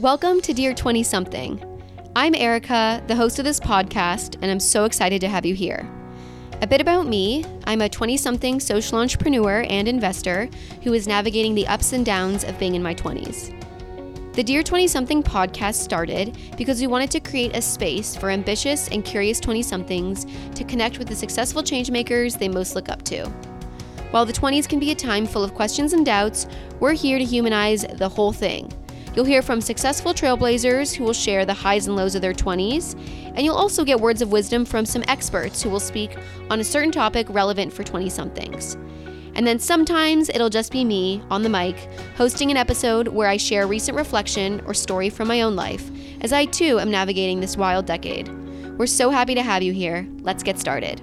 Welcome to Dear 20 Something. I'm Erica, the host of this podcast, and I'm so excited to have you here. A bit about me I'm a 20 something social entrepreneur and investor who is navigating the ups and downs of being in my 20s. The Dear 20 something podcast started because we wanted to create a space for ambitious and curious 20 somethings to connect with the successful changemakers they most look up to. While the 20s can be a time full of questions and doubts, we're here to humanize the whole thing. You'll hear from successful trailblazers who will share the highs and lows of their 20s, and you'll also get words of wisdom from some experts who will speak on a certain topic relevant for 20 somethings. And then sometimes it'll just be me on the mic hosting an episode where I share recent reflection or story from my own life, as I too am navigating this wild decade. We're so happy to have you here. Let's get started.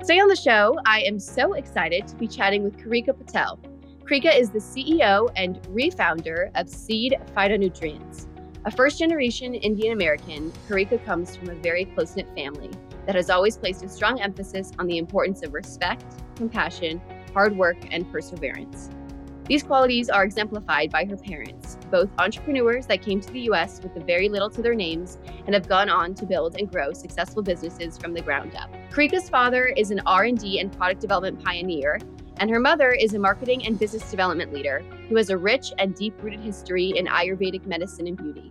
Today on the show, I am so excited to be chatting with Karika Patel. Karika is the CEO and refounder of Seed Phytonutrients. A first generation Indian American, Karika comes from a very close knit family that has always placed a strong emphasis on the importance of respect, compassion, hard work, and perseverance. These qualities are exemplified by her parents, both entrepreneurs that came to the US with very little to their names and have gone on to build and grow successful businesses from the ground up. Karika's father is an R&D and product development pioneer, and her mother is a marketing and business development leader who has a rich and deep-rooted history in Ayurvedic medicine and beauty.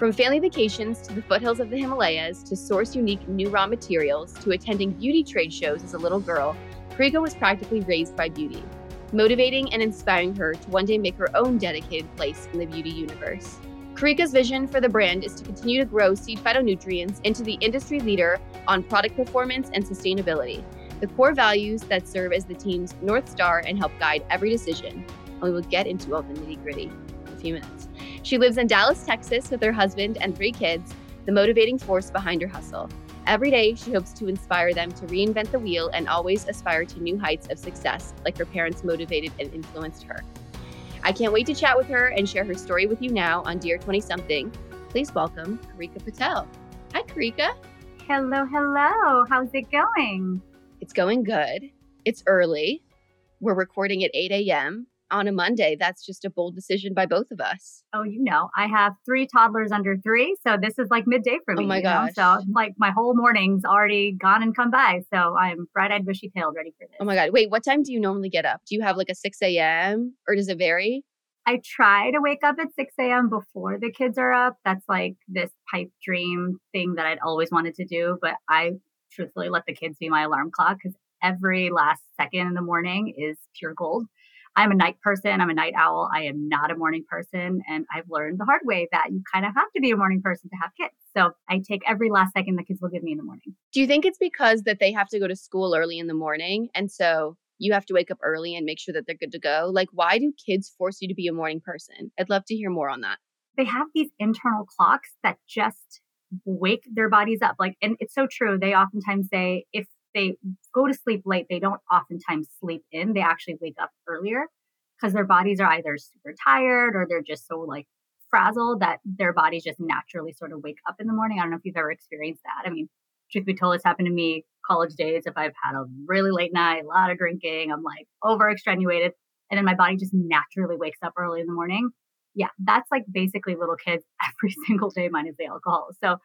From family vacations to the foothills of the Himalayas to source unique new raw materials to attending beauty trade shows as a little girl, Karika was practically raised by beauty motivating and inspiring her to one day make her own dedicated place in the beauty universe. Karika's vision for the brand is to continue to grow seed phytonutrients into the industry leader on product performance and sustainability, the core values that serve as the team's North Star and help guide every decision. And we will get into all the nitty gritty in a few minutes. She lives in Dallas, Texas with her husband and three kids, the motivating force behind her hustle. Every day, she hopes to inspire them to reinvent the wheel and always aspire to new heights of success, like her parents motivated and influenced her. I can't wait to chat with her and share her story with you now on Dear 20 Something. Please welcome Karika Patel. Hi, Karika. Hello, hello. How's it going? It's going good. It's early. We're recording at 8 a.m on a Monday, that's just a bold decision by both of us. Oh, you know, I have three toddlers under three, so this is like midday for oh me. Oh my gosh! Know? So like my whole morning's already gone and come by, so I'm bright-eyed, bushy-tailed, ready for this. Oh my god! Wait, what time do you normally get up? Do you have like a six a.m. or does it vary? I try to wake up at 6 a.m. before the kids are up. That's like this pipe dream thing that I'd always wanted to do, but I truthfully let the kids be my alarm clock because every last second in the morning is pure gold. I'm a night person. I'm a night owl. I am not a morning person. And I've learned the hard way that you kind of have to be a morning person to have kids. So I take every last second the kids will give me in the morning. Do you think it's because that they have to go to school early in the morning? And so you have to wake up early and make sure that they're good to go? Like, why do kids force you to be a morning person? I'd love to hear more on that. They have these internal clocks that just wake their bodies up. Like, and it's so true. They oftentimes say if they go to sleep late, they don't oftentimes sleep in. They actually wake up earlier because their bodies are either super tired or they're just so like frazzled that their bodies just naturally sort of wake up in the morning. I don't know if you've ever experienced that. I mean, truth be told, it's happened to me college days. If I've had a really late night, a lot of drinking, I'm like over extenuated, and then my body just naturally wakes up early in the morning. Yeah, that's like basically little kids every single day minus the alcohol. So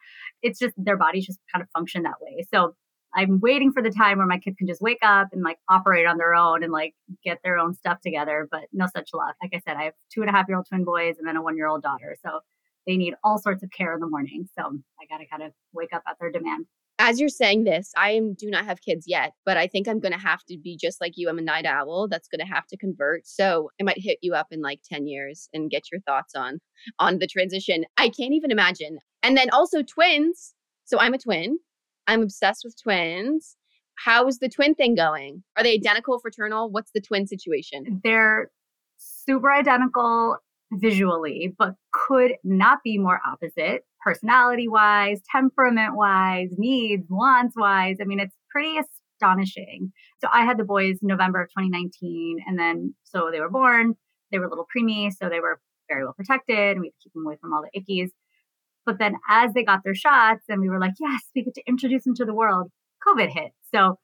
it's just their bodies just kind of function that way. So I'm waiting for the time where my kids can just wake up and like operate on their own and like get their own stuff together, but no such luck. Like I said, I have two and a half year old twin boys and then a one year old daughter. So they need all sorts of care in the morning. So I got to kind of wake up at their demand. As you're saying this, I am, do not have kids yet, but I think I'm going to have to be just like you. I'm a night owl that's going to have to convert. So I might hit you up in like 10 years and get your thoughts on on the transition. I can't even imagine. And then also twins. So I'm a twin. I'm obsessed with twins. How is the twin thing going? Are they identical, fraternal? What's the twin situation? They're super identical visually, but could not be more opposite personality wise, temperament wise, needs, wants wise. I mean, it's pretty astonishing. So I had the boys November of 2019, and then so they were born. They were little preemie, so they were very well protected, and we keep them away from all the ickies. But then as they got their shots and we were like, yes, we get to introduce them to the world, COVID hit. So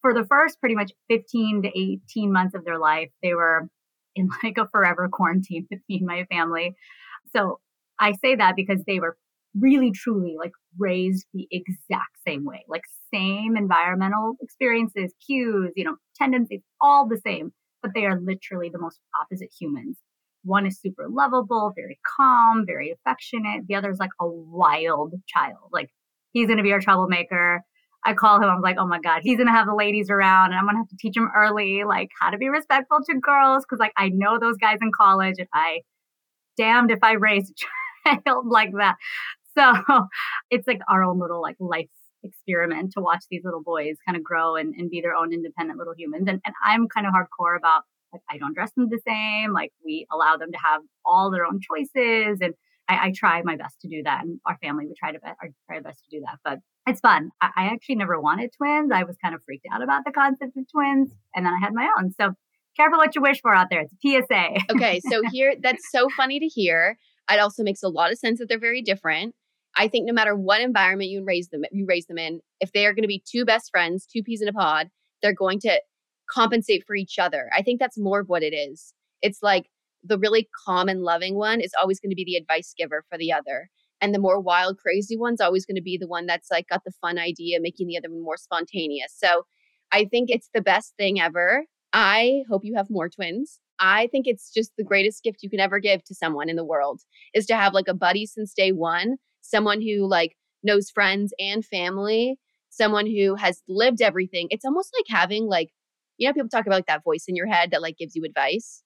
for the first pretty much 15 to 18 months of their life, they were in like a forever quarantine with me and my family. So I say that because they were really truly like raised the exact same way, like same environmental experiences, cues, you know, tendencies, all the same, but they are literally the most opposite humans. One is super lovable, very calm, very affectionate. The other is like a wild child. Like he's going to be our troublemaker. I call him, I'm like, oh my God, he's to have the ladies around and I'm to have to teach him early, like how to be respectful to girls. Cause like I know those guys in college and I damned if I raise a child like that. So it's like our own little like life experiment to watch these little boys kind of grow and, and be their own independent little humans. And, and I'm kind of hardcore about like I don't dress them the same. Like we allow them to have all their own choices. And I, I try my best to do that. And our family would try to be, try our best to do that. But it's fun. I, I actually never wanted twins. I was kind of freaked out about the concept of twins. And then I had my own. So careful what you wish for out there. It's a PSA. okay. So here, that's so funny to hear. It also makes a lot of sense that they're very different. I think no matter what environment you raise them, you raise them in, if they are going to be two best friends, two peas in a pod, they're going to compensate for each other. I think that's more of what it is. It's like the really calm and loving one is always going to be the advice giver for the other. And the more wild, crazy one's always going to be the one that's like got the fun idea, making the other one more spontaneous. So I think it's the best thing ever. I hope you have more twins. I think it's just the greatest gift you can ever give to someone in the world is to have like a buddy since day one someone who like knows friends and family, someone who has lived everything. It's almost like having like, you know, people talk about like that voice in your head that like gives you advice.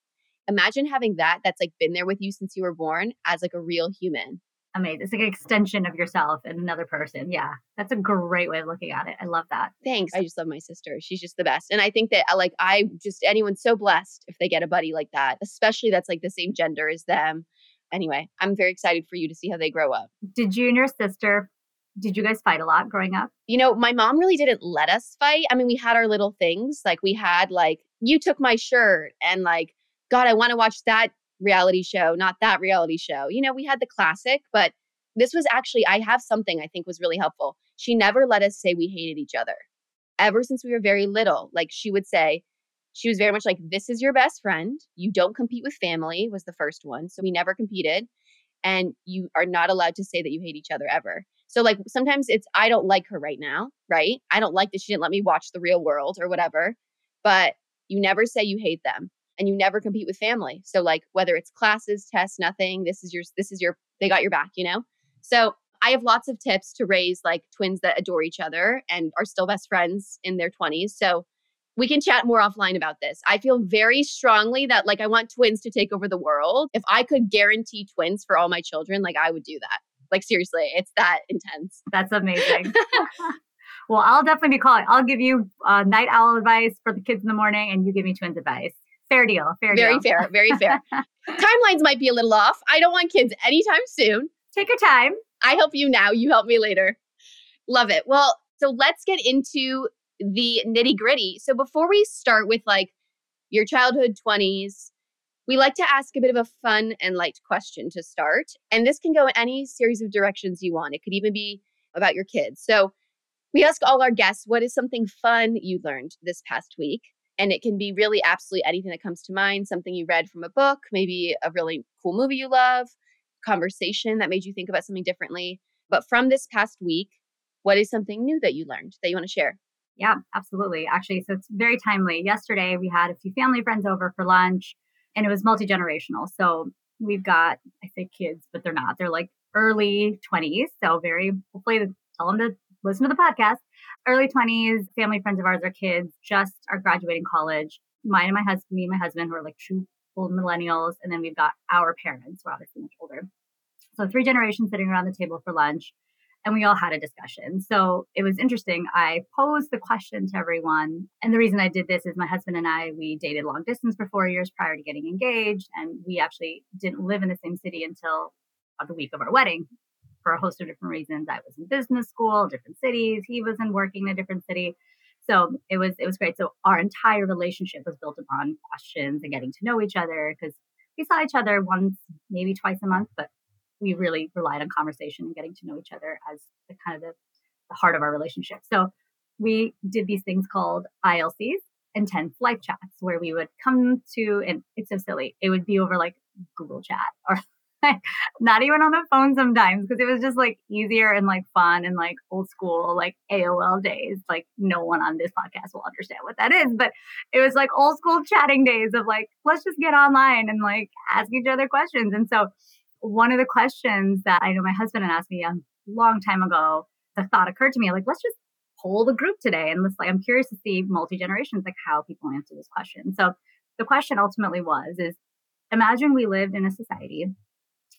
Imagine having that that's like been there with you since you were born as like a real human. Amazing. It's like an extension of yourself and another person. Yeah. That's a great way of looking at it. I love that. Thanks. I just love my sister. She's just the best. And I think that uh, like I just anyone's so blessed if they get a buddy like that, especially that's like the same gender as them anyway, I'm very excited for you to see how they grow up. Did you and your sister did you guys fight a lot growing up? You know, my mom really didn't let us fight. I mean, we had our little things. Like we had like you took my shirt and like god, I want to watch that reality show, not that reality show. You know, we had the classic, but this was actually I have something I think was really helpful. She never let us say we hated each other. Ever since we were very little, like she would say, she was very much like, This is your best friend. You don't compete with family, was the first one. So we never competed. And you are not allowed to say that you hate each other ever. So, like, sometimes it's, I don't like her right now, right? I don't like that she didn't let me watch the real world or whatever. But you never say you hate them and you never compete with family. So, like, whether it's classes, tests, nothing, this is your, this is your, they got your back, you know? So, I have lots of tips to raise like twins that adore each other and are still best friends in their 20s. So, we can chat more offline about this. I feel very strongly that like I want twins to take over the world. If I could guarantee twins for all my children, like I would do that. Like seriously, it's that intense. That's amazing. well, I'll definitely be calling. I'll give you uh, night owl advice for the kids in the morning, and you give me twins advice. Fair deal. Fair deal. very deal. fair. Very fair. Timelines might be a little off. I don't want kids anytime soon. Take your time. I help you now. You help me later. Love it. Well, so let's get into the nitty gritty. So before we start with like your childhood 20s, we like to ask a bit of a fun and light question to start. And this can go in any series of directions you want. It could even be about your kids. So we ask all our guests, what is something fun you learned this past week? And it can be really absolutely anything that comes to mind something you read from a book, maybe a really cool movie you love, conversation that made you think about something differently. But from this past week, what is something new that you learned that you want to share? Yeah, absolutely. Actually, so it's very timely. Yesterday, we had a few family friends over for lunch and it was multi generational. So we've got, I say kids, but they're not. They're like early 20s. So very, hopefully, tell them to listen to the podcast. Early 20s, family friends of ours, are kids just are graduating college. Mine and my husband, me and my husband, who are like true old millennials. And then we've got our parents, who are obviously much older. So three generations sitting around the table for lunch and we all had a discussion. So it was interesting. I posed the question to everyone. And the reason I did this is my husband and I, we dated long distance for four years prior to getting engaged. And we actually didn't live in the same city until the week of our wedding for a host of different reasons. I was in business school, different cities. He was in working in a different city. So it was it was great. So our entire relationship was built upon questions and getting to know each other because we saw each other once, maybe twice a month, but we really relied on conversation and getting to know each other as the kind of the, the heart of our relationship. So we did these things called ILCs, intense live chats where we would come to, and it's so silly, it would be over like Google Chat or not even on the phone sometimes because it was just like easier and like fun and like old school like AOL days. Like no one on this podcast will understand what that is, but it was like old school chatting days of like let's just get online and like ask each other questions. And so one of the questions that I know my husband had asked me a long time ago, the thought occurred to me like let's just poll the group today and let's like I'm curious to see multi generations like how people answer this question. So the question ultimately was is imagine we lived in a society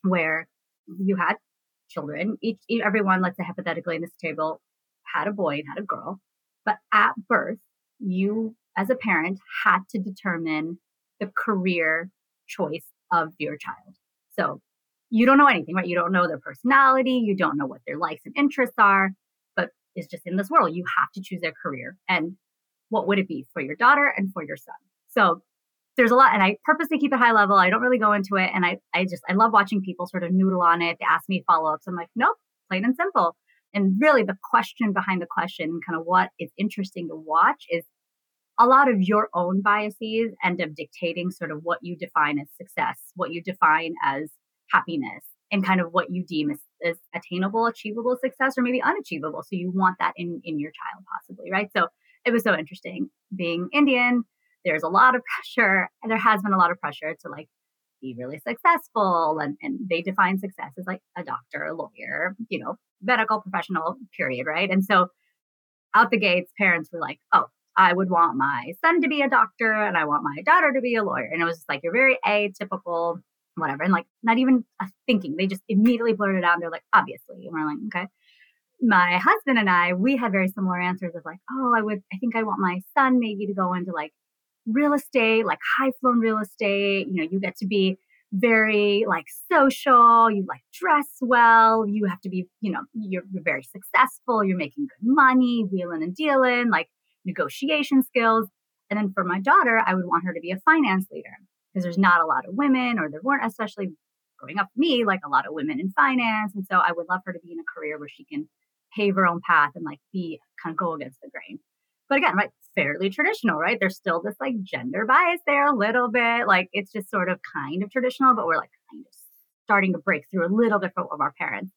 where you had children, each, everyone, let's say hypothetically in this table, had a boy and had a girl. But at birth, you as a parent had to determine the career choice of your child. So you don't know anything, right? You don't know their personality, you don't know what their likes and interests are, but it's just in this world. You have to choose their career. And what would it be for your daughter and for your son? So there's a lot and I purposely keep it high level. I don't really go into it. And I, I just, I love watching people sort of noodle on it. They ask me follow ups. I'm like, nope, plain and simple. And really the question behind the question, kind of what is interesting to watch is a lot of your own biases end up dictating sort of what you define as success, what you define as happiness, and kind of what you deem as, as attainable, achievable success, or maybe unachievable. So you want that in, in your child possibly, right? So it was so interesting being Indian there's a lot of pressure and there has been a lot of pressure to like be really successful and, and they define success as like a doctor a lawyer you know medical professional period right and so out the gates parents were like oh i would want my son to be a doctor and i want my daughter to be a lawyer and it was just like you're very atypical whatever and like not even a thinking they just immediately blurted it out and they're like obviously and we're like okay my husband and i we had very similar answers of like oh i would i think i want my son maybe to go into like real estate, like high flown real estate. You know, you get to be very like social, you like dress well, you have to be, you know, you're, you're very successful, you're making good money, wheeling and dealing, like negotiation skills. And then for my daughter, I would want her to be a finance leader because there's not a lot of women, or there weren't, especially growing up me, like a lot of women in finance. And so I would love her to be in a career where she can pave her own path and like be kind of go against the grain. But again, right, fairly traditional, right? There's still this like gender bias there a little bit. Like it's just sort of kind of traditional, but we're like kind of starting to break through a little bit from our parents.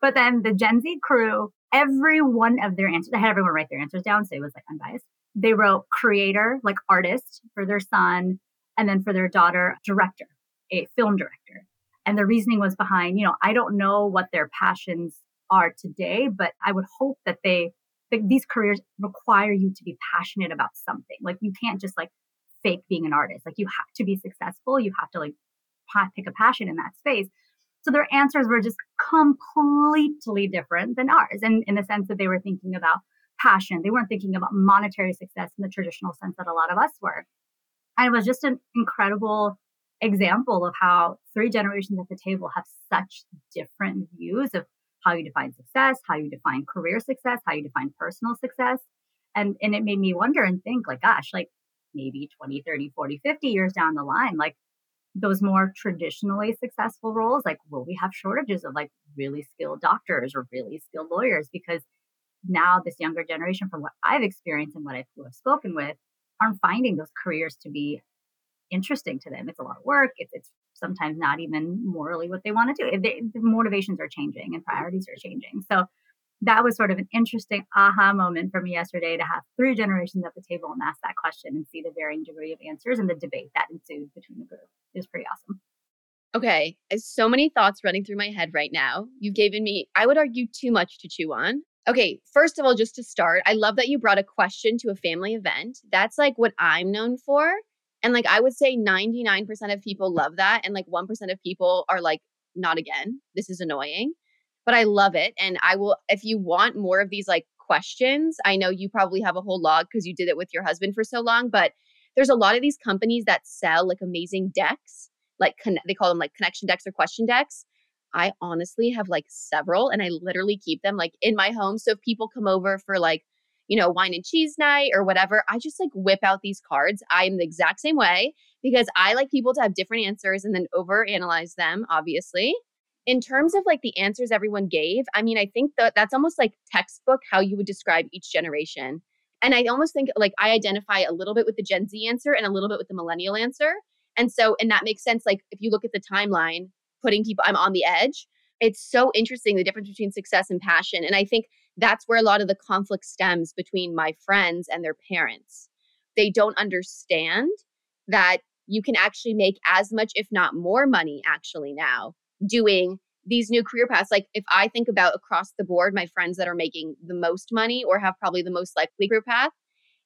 But then the Gen Z crew, every one of their answers, I had everyone write their answers down, so it was like unbiased. They wrote creator, like artist for their son, and then for their daughter, director, a film director. And the reasoning was behind, you know, I don't know what their passions are today, but I would hope that they these careers require you to be passionate about something. Like you can't just like fake being an artist. Like you have to be successful. You have to like pick a passion in that space. So their answers were just completely different than ours. And in the sense that they were thinking about passion, they weren't thinking about monetary success in the traditional sense that a lot of us were. And it was just an incredible example of how three generations at the table have such different views of how you define success, how you define career success, how you define personal success. And and it made me wonder and think like gosh, like maybe 20, 30, 40, 50 years down the line, like those more traditionally successful roles, like will we have shortages of like really skilled doctors or really skilled lawyers because now this younger generation from what I've experienced and what I've spoken with aren't finding those careers to be interesting to them. It's a lot of work. It's, it's sometimes not even morally what they want to do. They, the motivations are changing and priorities are changing. So that was sort of an interesting aha moment for me yesterday to have three generations at the table and ask that question and see the varying degree of answers and the debate that ensued between the group. It was pretty awesome. Okay, so many thoughts running through my head right now. You've given me, I would argue, too much to chew on. Okay, first of all, just to start, I love that you brought a question to a family event. That's like what I'm known for. And like I would say 99% of people love that. And like 1% of people are like, not again. This is annoying. But I love it. And I will, if you want more of these like questions, I know you probably have a whole log because you did it with your husband for so long. But there's a lot of these companies that sell like amazing decks, like con- they call them like connection decks or question decks. I honestly have like several and I literally keep them like in my home. So if people come over for like you know, wine and cheese night or whatever, I just like whip out these cards. I'm the exact same way because I like people to have different answers and then over analyze them, obviously. In terms of like the answers everyone gave, I mean, I think that that's almost like textbook how you would describe each generation. And I almost think like I identify a little bit with the Gen Z answer and a little bit with the millennial answer. And so, and that makes sense. Like if you look at the timeline, putting people, I'm on the edge. It's so interesting the difference between success and passion. And I think that's where a lot of the conflict stems between my friends and their parents. They don't understand that you can actually make as much, if not more money, actually now doing these new career paths. Like if I think about across the board, my friends that are making the most money or have probably the most likely career path,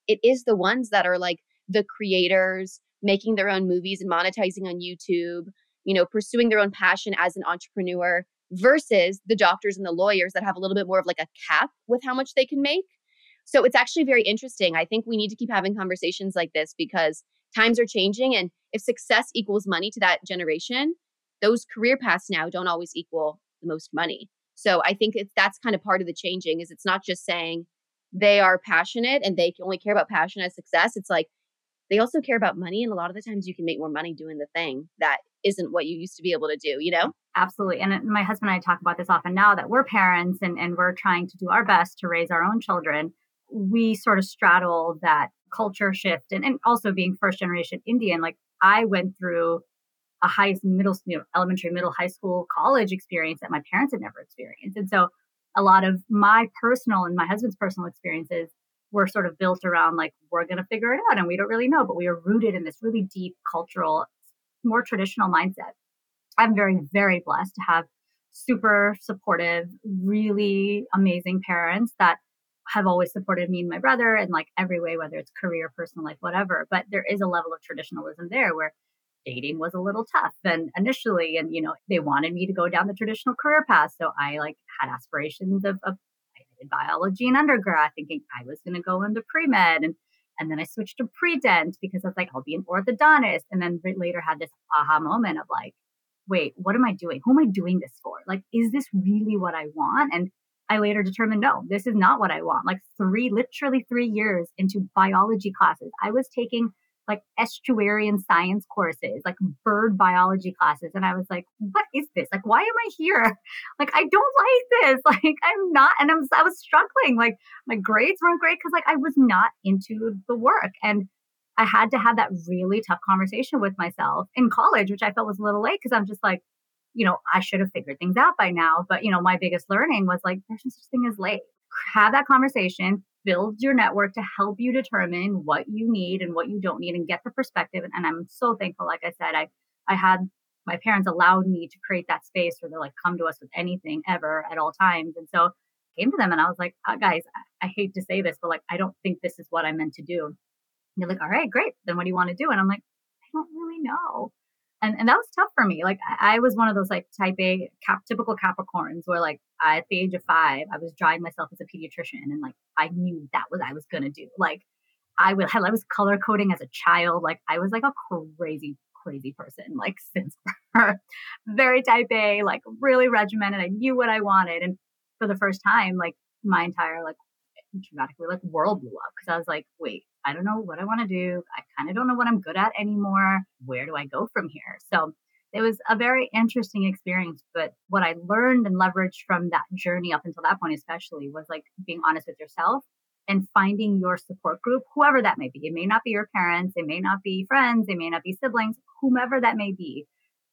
it is the ones that are like the creators making their own movies and monetizing on YouTube, you know, pursuing their own passion as an entrepreneur versus the doctors and the lawyers that have a little bit more of like a cap with how much they can make. So it's actually very interesting. I think we need to keep having conversations like this because times are changing. And if success equals money to that generation, those career paths now don't always equal the most money. So I think it's that's kind of part of the changing is it's not just saying they are passionate and they only care about passion as success. It's like they also care about money. And a lot of the times you can make more money doing the thing that isn't what you used to be able to do, you know? Absolutely. And uh, my husband and I talk about this often now that we're parents and, and we're trying to do our best to raise our own children. We sort of straddle that culture shift and, and also being first generation Indian. Like I went through a high middle, you know, elementary, middle, high school, college experience that my parents had never experienced. And so a lot of my personal and my husband's personal experiences were sort of built around like, we're going to figure it out and we don't really know, but we are rooted in this really deep cultural, more traditional mindset. I'm very, very blessed to have super supportive, really amazing parents that have always supported me and my brother in like every way, whether it's career, personal life, whatever. But there is a level of traditionalism there where dating was a little tough and initially and you know they wanted me to go down the traditional career path so i like had aspirations of, of biology in undergrad thinking i was going to go into pre-med and and then i switched to pre-dent because i was like i'll be an orthodontist and then later had this aha moment of like wait what am i doing? Who am i doing this for? Like is this really what i want? And i later determined no this is not what i want. Like three literally three years into biology classes i was taking like estuarian science courses, like bird biology classes. And I was like, what is this? Like, why am I here? Like, I don't like this. Like, I'm not, and I'm, I was struggling. Like, my grades weren't great because, like, I was not into the work. And I had to have that really tough conversation with myself in college, which I felt was a little late because I'm just like, you know, I should have figured things out by now. But, you know, my biggest learning was like, there's no such thing as late. Have that conversation, build your network to help you determine what you need and what you don't need and get the perspective. And, I'm so thankful. Like I said, I, I had my parents allowed me to create that space where they're like, come to us with anything ever at all times. And so I came to them and I was like, uh, guys, I, I hate to say this, but like, I don't think this is what I meant to do. And they're like, all right, great. Then what do you want to do? And I'm like, I don't really know and and that was tough for me. Like I, was one of those like type A cap, typical Capricorns where like at the age of five, I was drawing myself as a pediatrician, and like I knew that was I was gonna do. Like I was I was color coding as a child. Like I was like a crazy crazy person. Like since very type A, like really regimented. I knew what I wanted, and for the first time, like my entire like dramatically like world blew up because I was like, wait, I don't know what I want to do. I kind of don't know what I'm good at anymore. Where do I go from here? So it was a very interesting experience. But what I learned and leveraged from that journey up until that point, especially, was like being honest with yourself and finding your support group, whoever that may be. It may not be your parents, it may not be friends, it may not be siblings, whomever that may be.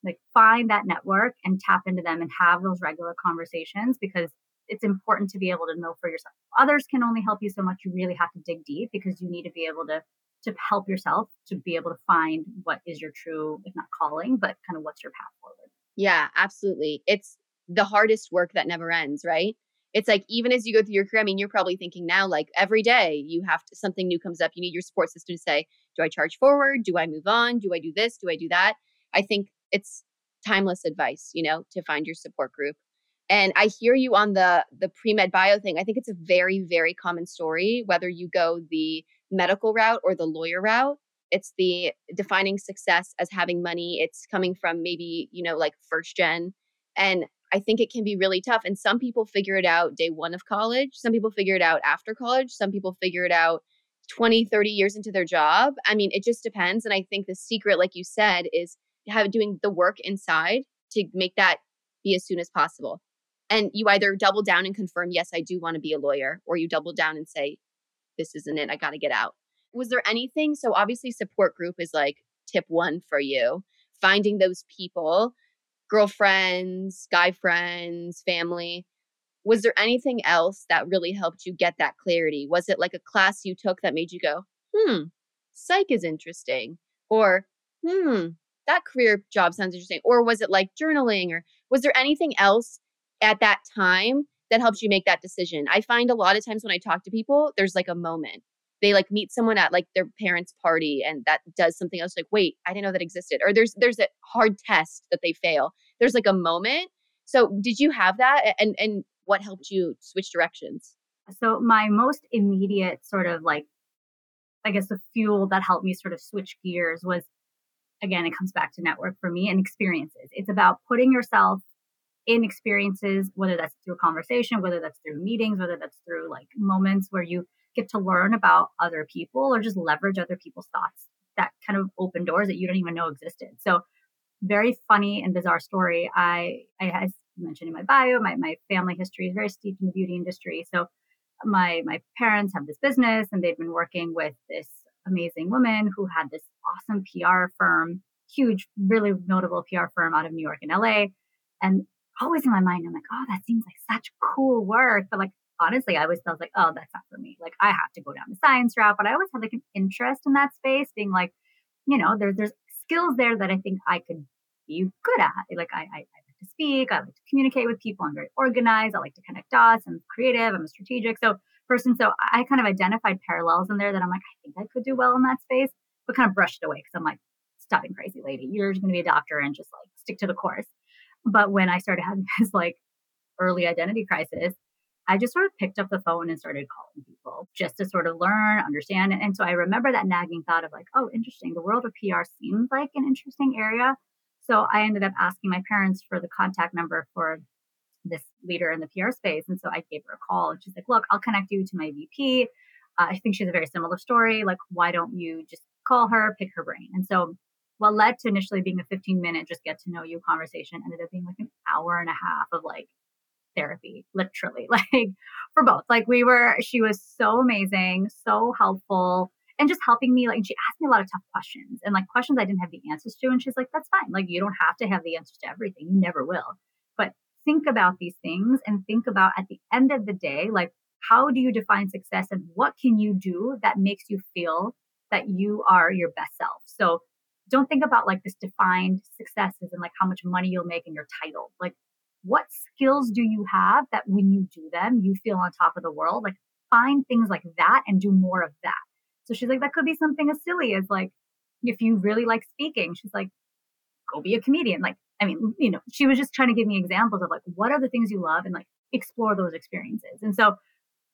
Like find that network and tap into them and have those regular conversations because it's important to be able to know for yourself. Others can only help you so much. You really have to dig deep because you need to be able to to help yourself to be able to find what is your true, if not calling, but kind of what's your path forward. Yeah, absolutely. It's the hardest work that never ends, right? It's like even as you go through your career, I mean, you're probably thinking now, like every day you have to something new comes up. You need your support system to say, do I charge forward? Do I move on? Do I do this? Do I do that? I think it's timeless advice, you know, to find your support group. And I hear you on the the pre-med bio thing. I think it's a very very common story whether you go the medical route or the lawyer route. It's the defining success as having money. It's coming from maybe, you know, like first gen and I think it can be really tough and some people figure it out day 1 of college. Some people figure it out after college. Some people figure it out 20, 30 years into their job. I mean, it just depends and I think the secret like you said is have doing the work inside to make that be as soon as possible and you either double down and confirm yes i do want to be a lawyer or you double down and say this isn't it. I got to get out. Was there anything? So, obviously, support group is like tip one for you finding those people, girlfriends, guy friends, family. Was there anything else that really helped you get that clarity? Was it like a class you took that made you go, hmm, psych is interesting? Or, hmm, that career job sounds interesting. Or was it like journaling? Or was there anything else at that time that helps you make that decision? I find a lot of times when I talk to people, there's like a moment. They like meet someone at like their parents' party and that does something else like, wait, I didn't know that existed. Or there's there's a hard test that they fail. There's like a moment. So did you have that? And and what helped you switch directions? So my most immediate sort of like I guess the fuel that helped me sort of switch gears was again, it comes back to network for me and experiences. It's about putting yourself in experiences, whether that's through conversation, whether that's through meetings, whether that's through like moments where you get to learn about other people or just leverage other people's thoughts that kind of open doors that you don't even know existed. So, very funny and bizarre story. I, I as mentioned in my bio, my, my family history is very steeped in the beauty industry. So, my my parents have this business and they've been working with this amazing woman who had this awesome PR firm, huge, really notable PR firm out of New York and LA. And always in my mind, I'm like, oh, that seems like such cool work. But like, honestly, I always felt like, oh, that's not for me. Like, I have to go down the science route. But I always had like an interest in that space, being like, you know, there's there's skills there that I think I could be good at. Like, I, I, I like to speak, I like to communicate with people. I'm very organized. I like to connect dots. I'm creative. I'm a strategic. So person. So I kind of identified parallels in there that I'm like, I think I could do well in that space, but kind of brushed it away because I'm like, stop being crazy, lady. You're going to be a doctor and just like stick to the course. But when I started having this like early identity crisis, I just sort of picked up the phone and started calling people just to sort of learn, understand. And so I remember that nagging thought of like, oh, interesting. The world of PR seems like an interesting area. So I ended up asking my parents for the contact number for this leader in the PR space. And so I gave her a call and she's like, look, I'll connect you to my VP. Uh, I think she has a very similar story. Like, why don't you just call her, pick her brain? And so what led to initially being a 15 minute just get to know you conversation ended up being like an hour and a half of like therapy, literally, like for both. Like we were, she was so amazing, so helpful, and just helping me. Like she asked me a lot of tough questions and like questions I didn't have the answers to. And she's like, that's fine. Like you don't have to have the answers to everything. You never will. But think about these things and think about at the end of the day, like how do you define success and what can you do that makes you feel that you are your best self? So don't think about like this defined successes and like how much money you'll make in your title. Like what skills do you have that when you do them, you feel on top of the world? Like find things like that and do more of that. So she's like, that could be something as silly as like, if you really like speaking, she's like, go be a comedian. Like I mean, you know, she was just trying to give me examples of like, what are the things you love and like explore those experiences. And so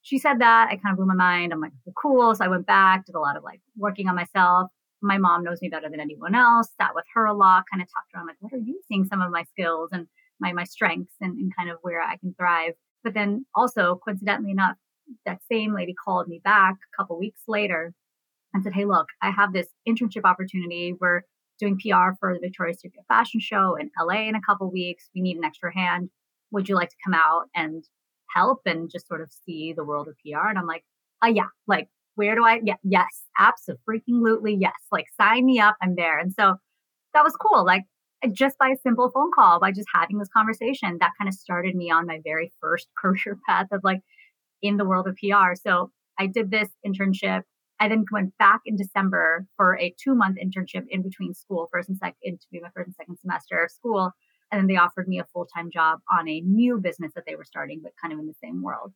she said that. I kind of blew my mind. I'm like, cool. So I went back, did a lot of like working on myself. My mom knows me better than anyone else, sat with her a lot, kind of talked around like, what are you seeing some of my skills and my my strengths and, and kind of where I can thrive. But then also, coincidentally enough, that same lady called me back a couple weeks later and said, Hey, look, I have this internship opportunity We're doing PR for the Victoria's Secret fashion show in LA in a couple weeks. We need an extra hand. Would you like to come out and help and just sort of see the world of PR? And I'm like, uh, yeah, like, where do I? Yeah, yes, absolutely, yes. Like, sign me up. I'm there. And so that was cool. Like, just by a simple phone call, by just having this conversation, that kind of started me on my very first career path of like in the world of PR. So I did this internship I then went back in December for a two month internship in between school, first and second, to be my first and second semester of school. And then they offered me a full time job on a new business that they were starting, but kind of in the same world.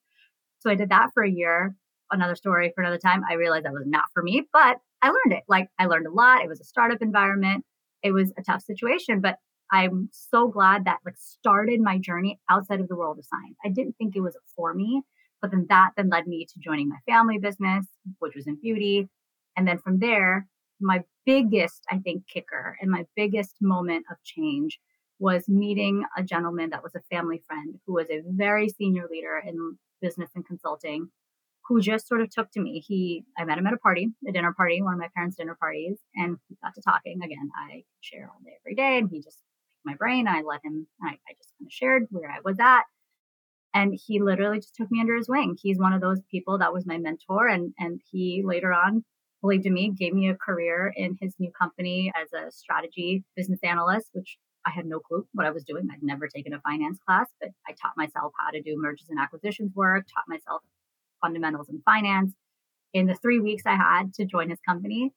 So I did that for a year. Another story for another time. I realized that was not for me, but I learned it. Like I learned a lot. It was a startup environment. It was a tough situation, but I'm so glad that like started my journey outside of the world of science. I didn't think it was for me. But then that then led me to joining my family business, which was in beauty. And then from there, my biggest, I think, kicker and my biggest moment of change was meeting a gentleman that was a family friend who was a very senior leader in business and consulting who just sort of took to me. He, I met him at a party, a dinner party, one of my parents' dinner parties, and we got to talking. Again, I share all day, every day, and he just picked my brain. I let him, I, I just kind of shared where I was at. And he literally just took me under his wing. He's one of those people that was my mentor. And, and he later on believed in me, gave me a career in his new company as a strategy business analyst, which I had no clue what I was doing. I'd never taken a finance class, but I taught myself how to do mergers and acquisitions work, taught myself fundamentals in finance in the three weeks I had to join his company.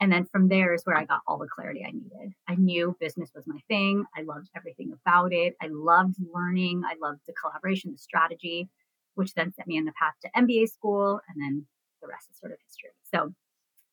And then from there is where I got all the clarity I needed. I knew business was my thing. I loved everything about it. I loved learning. I loved the collaboration, the strategy, which then set me on the path to MBA school. And then the rest is sort of history. So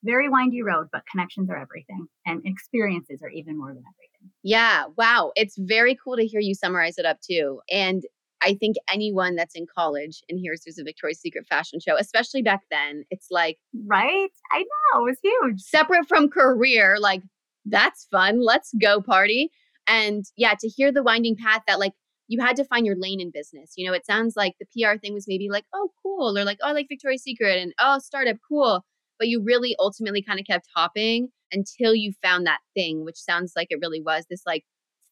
very windy road, but connections are everything and experiences are even more than everything. Yeah. Wow. It's very cool to hear you summarize it up too. And I think anyone that's in college and hears there's a Victoria's Secret fashion show, especially back then, it's like, right? I know, it was huge. Separate from career, like, that's fun. Let's go party. And yeah, to hear the winding path that, like, you had to find your lane in business. You know, it sounds like the PR thing was maybe like, oh, cool, or like, oh, I like Victoria's Secret and oh, startup, cool. But you really ultimately kind of kept hopping until you found that thing, which sounds like it really was this like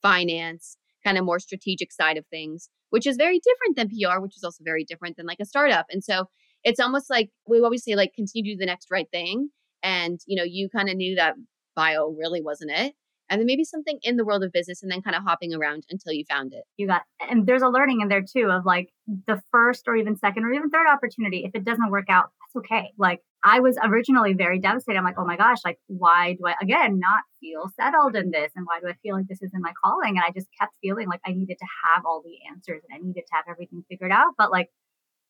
finance, kind of more strategic side of things which is very different than PR, which is also very different than like a startup. And so it's almost like we always say, like, continue to do the next right thing. And, you know, you kind of knew that bio really wasn't it. And then maybe something in the world of business and then kind of hopping around until you found it. You got, and there's a learning in there too of like the first or even second or even third opportunity. If it doesn't work out, that's okay. Like I was originally very devastated. I'm like, oh my gosh, like, why do I, again, not feel settled in this? And why do I feel like this isn't my calling? And I just kept feeling like I needed to have all the answers and I needed to have everything figured out. But like,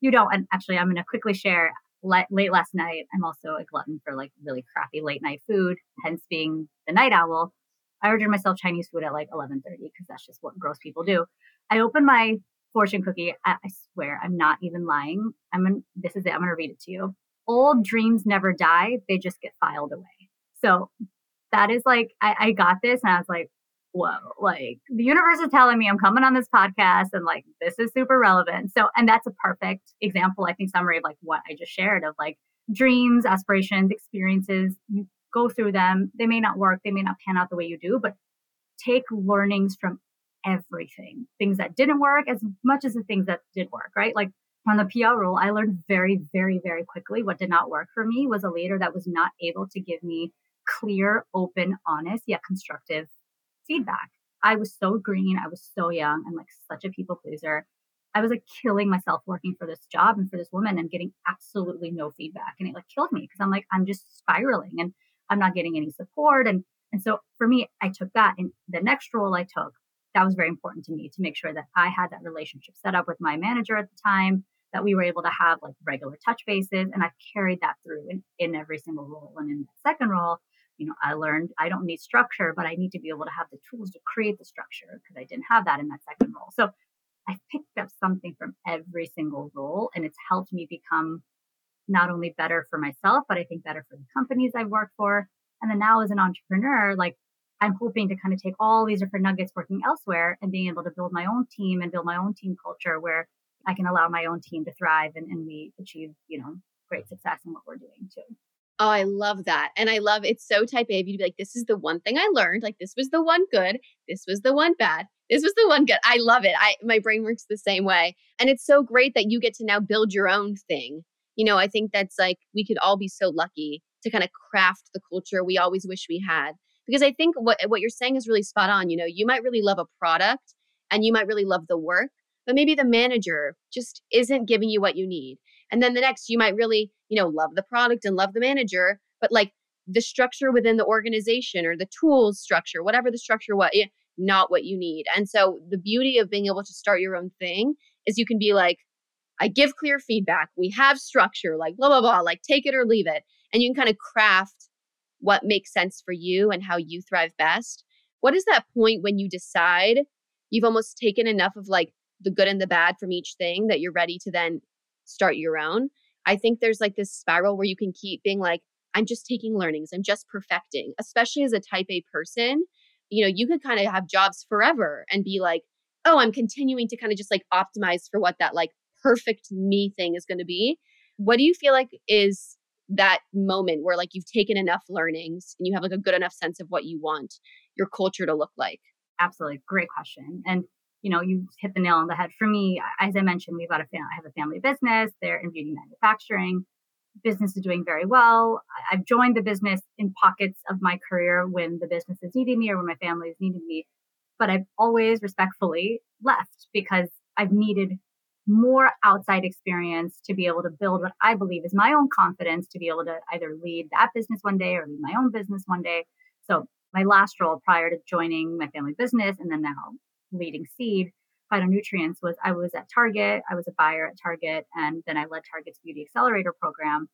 you don't. And actually, I'm going to quickly share late last night. I'm also a glutton for like really crappy late night food, hence being the night owl. I ordered myself Chinese food at like 11:30 because that's just what gross people do. I opened my fortune cookie. I, I swear, I'm not even lying. I'm gonna, this is it. I'm going to read it to you old dreams never die, they just get filed away. So that is like, I, I got this and I was like, whoa, like the universe is telling me I'm coming on this podcast and like this is super relevant. So, and that's a perfect example, I think, summary of like what I just shared of like dreams, aspirations, experiences. You go through them. They may not work, they may not pan out the way you do, but take learnings from everything things that didn't work as much as the things that did work, right? Like on the PR role, I learned very, very, very quickly what did not work for me was a leader that was not able to give me clear, open, honest, yet constructive feedback. I was so green. I was so young. I'm like such a people pleaser. I was like killing myself working for this job and for this woman and getting absolutely no feedback. And it like killed me because I'm like, I'm just spiraling and I'm not getting any support. And and so for me, I took that. And the next role I took, that was very important to me to make sure that I had that relationship set up with my manager at the time, that we were able to have like regular touch bases. And I've carried that through in, in every single role. And in the second role, you know, I learned I don't need structure, but I need to be able to have the tools to create the structure because I didn't have that in that second role. So I picked up something from every single role and it's helped me become not only better for myself, but I think better for the companies I've worked for. And then now as an entrepreneur, like I'm hoping to kind of take all these different nuggets working elsewhere and being able to build my own team and build my own team culture where I can allow my own team to thrive and, and we achieve, you know, great success in what we're doing too. Oh, I love that. And I love it's so type A of you to be like, this is the one thing I learned. Like this was the one good. This was the one bad. This was the one good. I love it. I my brain works the same way. And it's so great that you get to now build your own thing. You know, I think that's like we could all be so lucky to kind of craft the culture we always wish we had. Because I think what what you're saying is really spot on. You know, you might really love a product and you might really love the work, but maybe the manager just isn't giving you what you need. And then the next, you might really, you know, love the product and love the manager, but like the structure within the organization or the tools structure, whatever the structure what eh, not what you need. And so the beauty of being able to start your own thing is you can be like, I give clear feedback. We have structure, like blah, blah, blah, like take it or leave it. And you can kind of craft what makes sense for you and how you thrive best. What is that point when you decide you've almost taken enough of like the good and the bad from each thing that you're ready to then start your own. I think there's like this spiral where you can keep being like, I'm just taking learnings, I'm just perfecting, especially as a type A person. You know, you could kind of have jobs forever and be like, oh, I'm continuing to kind of just like optimize for what that like perfect me thing is going to be. What do you feel like is that moment where like you've taken enough learnings and you have like a good enough sense of what you want your culture to look like? Absolutely. Great question. And you know, you hit the nail on the head. For me, as I mentioned, we've got a family, I have a family business. They're in beauty manufacturing. Business is doing very well. I've joined the business in pockets of my career when the business is needing me or when my family is needing me. But I've always respectfully left because I've needed more outside experience to be able to build what I believe is my own confidence to be able to either lead that business one day or lead my own business one day. So my last role prior to joining my family business and then now leading seed phytonutrients was I was at Target. I was a buyer at Target, and then I led Target's Beauty Accelerator program,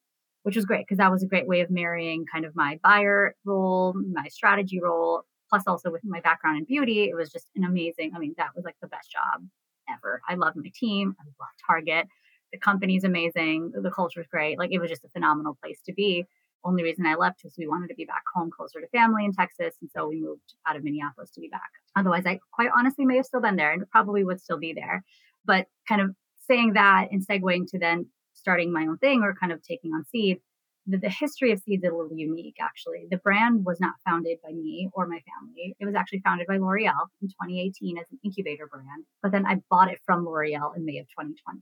which was great because that was a great way of marrying kind of my buyer role, my strategy role, plus also with my background in beauty. It was just an amazing. I mean, that was like the best job ever. I loved my team. I loved Target. The company's amazing. The culture is great. Like it was just a phenomenal place to be only reason I left was we wanted to be back home closer to family in Texas. And so we moved out of Minneapolis to be back. Otherwise, I quite honestly may have still been there and probably would still be there. But kind of saying that and segueing to then starting my own thing or kind of taking on Seed, the, the history of Seed is a little unique, actually. The brand was not founded by me or my family. It was actually founded by L'Oreal in 2018 as an incubator brand. But then I bought it from L'Oreal in May of 2020.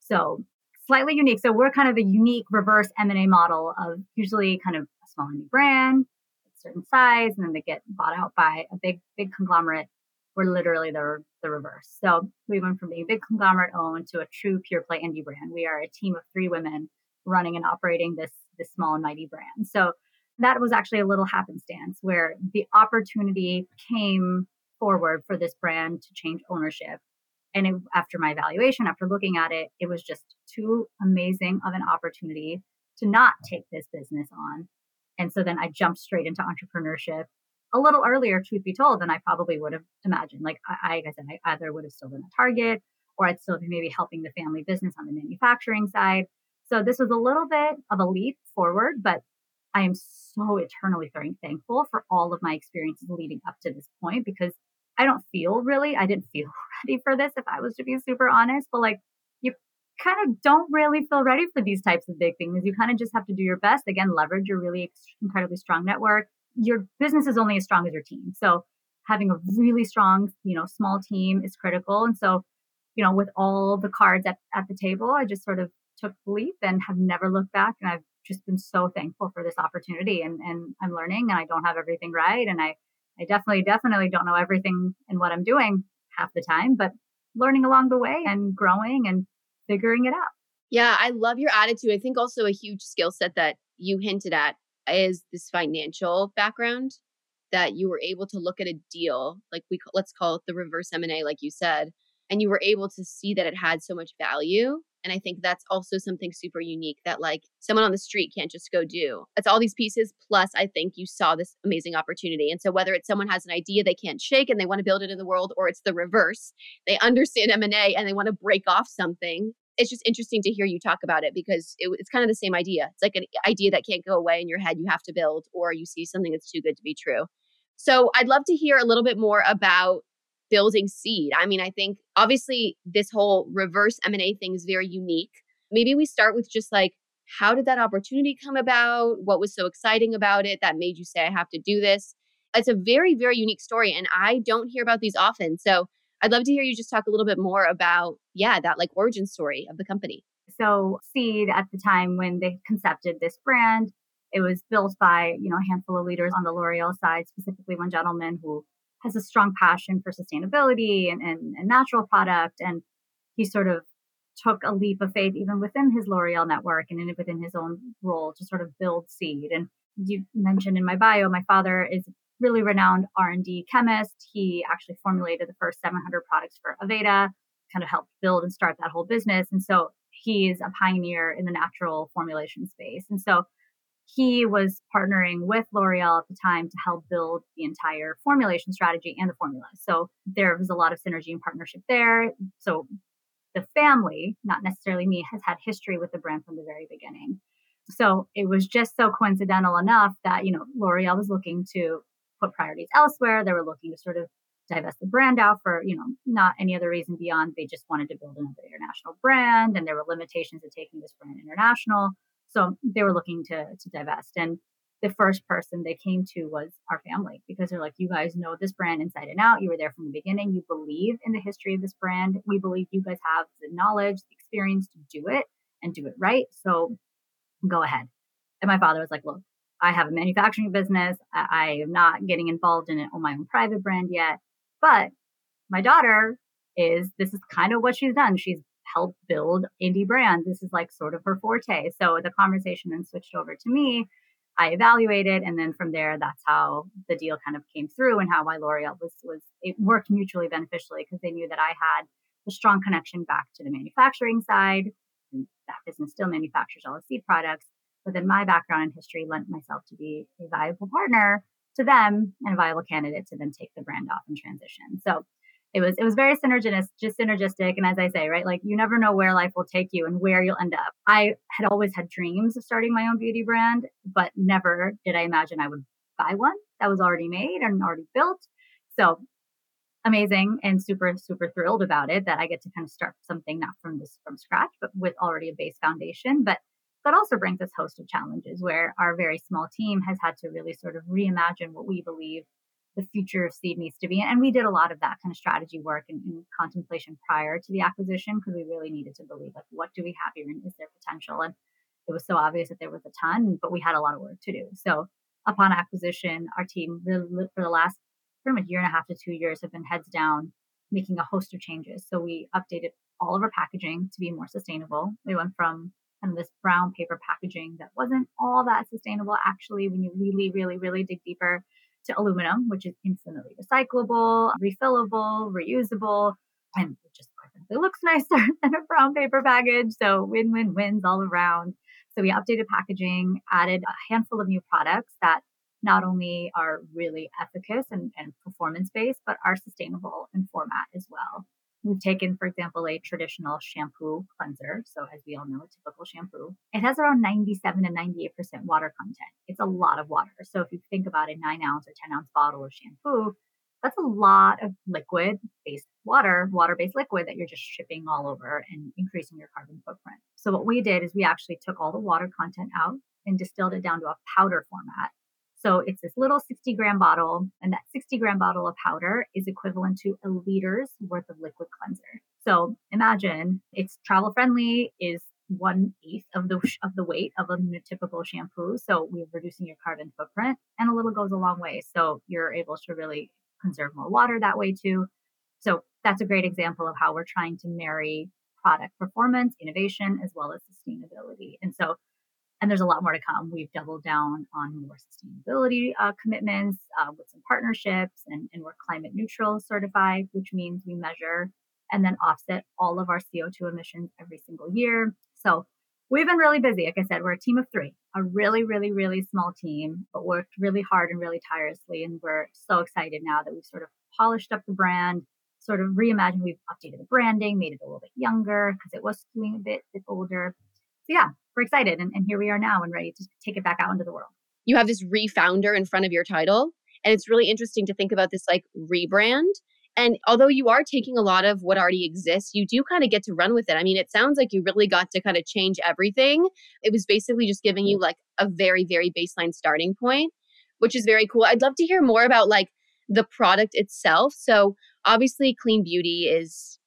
So slightly unique. So we're kind of the unique reverse M&A model of usually kind of a small new brand, a certain size, and then they get bought out by a big, big conglomerate. We're literally the, the reverse. So we went from being a big conglomerate owned to a true pure play indie brand. We are a team of three women running and operating this, this small and mighty brand. So that was actually a little happenstance where the opportunity came forward for this brand to change ownership and it, after my evaluation, after looking at it, it was just too amazing of an opportunity to not take this business on. And so then I jumped straight into entrepreneurship a little earlier, truth be told, than I probably would have imagined. Like I, I said, I either would have still been a Target or I'd still be maybe helping the family business on the manufacturing side. So this was a little bit of a leap forward, but I am so eternally thankful for all of my experiences leading up to this point because I don't feel really, I didn't feel for this if I was to be super honest, but like you kind of don't really feel ready for these types of big things. You kind of just have to do your best. Again, leverage your really incredibly strong network. Your business is only as strong as your team. So having a really strong, you know, small team is critical. And so, you know, with all the cards at, at the table, I just sort of took the leap and have never looked back. And I've just been so thankful for this opportunity and, and I'm learning and I don't have everything right. And I I definitely, definitely don't know everything in what I'm doing half the time, but learning along the way and growing and figuring it out. Yeah, I love your attitude. I think also a huge skill set that you hinted at is this financial background that you were able to look at a deal like we let's call it the reverse M&A like you said and you were able to see that it had so much value and I think that's also something super unique that like someone on the street can't just go do. It's all these pieces. Plus, I think you saw this amazing opportunity. And so whether it's someone has an idea they can't shake and they want to build it in the world, or it's the reverse, they understand M&A and they want to break off something. It's just interesting to hear you talk about it because it, it's kind of the same idea. It's like an idea that can't go away in your head. You have to build, or you see something that's too good to be true. So I'd love to hear a little bit more about building seed. I mean, I think obviously this whole reverse M&A thing is very unique. Maybe we start with just like how did that opportunity come about? What was so exciting about it that made you say I have to do this? It's a very very unique story and I don't hear about these often. So I'd love to hear you just talk a little bit more about yeah, that like origin story of the company. So Seed at the time when they concepted this brand, it was built by, you know, a handful of leaders on the L'Oreal side, specifically one gentleman who has a strong passion for sustainability and, and, and natural product. And he sort of took a leap of faith even within his L'Oreal network and in, within his own role to sort of build seed. And you mentioned in my bio, my father is really renowned R&D chemist. He actually formulated the first 700 products for Aveda, kind of helped build and start that whole business. And so he's a pioneer in the natural formulation space. And so he was partnering with L'Oreal at the time to help build the entire formulation strategy and the formula. So there was a lot of synergy and partnership there. So the family, not necessarily me, has had history with the brand from the very beginning. So it was just so coincidental enough that, you know, L'Oreal was looking to put priorities elsewhere. They were looking to sort of divest the brand out for, you know, not any other reason beyond they just wanted to build another international brand and there were limitations of taking this brand international. So um, they were looking to, to divest. And the first person they came to was our family because they're like, you guys know this brand inside and out. You were there from the beginning. You believe in the history of this brand. We believe you guys have the knowledge, the experience to do it and do it right. So go ahead. And my father was like, look, I have a manufacturing business. I, I am not getting involved in it on my own private brand yet. But my daughter is, this is kind of what she's done. She's helped build indie brands. This is like sort of her forte. So the conversation then switched over to me I evaluated, and then from there, that's how the deal kind of came through, and how why L'Oreal was was it worked mutually beneficially because they knew that I had a strong connection back to the manufacturing side. And that business still manufactures all the seed products, but then my background in history lent myself to be a viable partner to them and a viable candidate to then take the brand off and transition. So it was it was very synergistic just synergistic and as i say right like you never know where life will take you and where you'll end up. I had always had dreams of starting my own beauty brand but never did i imagine i would buy one that was already made and already built. So amazing and super super thrilled about it that i get to kind of start something not from this from scratch but with already a base foundation but that also brings us host of challenges where our very small team has had to really sort of reimagine what we believe the future of seed needs to be. And we did a lot of that kind of strategy work and, and contemplation prior to the acquisition because we really needed to believe like what do we have here and is there potential? And it was so obvious that there was a ton, but we had a lot of work to do. So upon acquisition, our team really, for the last pretty much year and a half to two years have been heads down making a host of changes. So we updated all of our packaging to be more sustainable. We went from kind of this brown paper packaging that wasn't all that sustainable actually when you really, really, really dig deeper to aluminum, which is infinitely recyclable, refillable, reusable, and it just looks nicer than a brown paper package. So win win wins all around. So we updated packaging, added a handful of new products that not only are really efficacious and, and performance based, but are sustainable in format as well. We've taken, for example, a traditional shampoo cleanser. So, as we all know, a typical shampoo, it has around 97 and 98% water content. It's a lot of water. So, if you think about a nine ounce or 10 ounce bottle of shampoo, that's a lot of liquid based water, water based liquid that you're just shipping all over and increasing your carbon footprint. So, what we did is we actually took all the water content out and distilled it down to a powder format so it's this little 60 gram bottle, and that 60 gram bottle of powder is equivalent to a liter's worth of liquid cleanser. So imagine it's travel friendly, is one eighth of the of the weight of a typical shampoo. So we're reducing your carbon footprint, and a little goes a long way. So you're able to really conserve more water that way too. So that's a great example of how we're trying to marry product performance, innovation, as well as sustainability. And so and there's a lot more to come. We've doubled down on more sustainability uh, commitments uh, with some partnerships, and, and we're climate neutral certified, which means we measure and then offset all of our CO2 emissions every single year. So we've been really busy. Like I said, we're a team of three, a really, really, really small team, but worked really hard and really tirelessly. And we're so excited now that we've sort of polished up the brand, sort of reimagined. We've updated the branding, made it a little bit younger because it was skewing a bit, bit older. So yeah, we're excited. And, and here we are now and ready to take it back out into the world. You have this refounder in front of your title. And it's really interesting to think about this like rebrand. And although you are taking a lot of what already exists, you do kind of get to run with it. I mean, it sounds like you really got to kind of change everything. It was basically just giving you like a very, very baseline starting point, which is very cool. I'd love to hear more about like the product itself. So, obviously, clean beauty is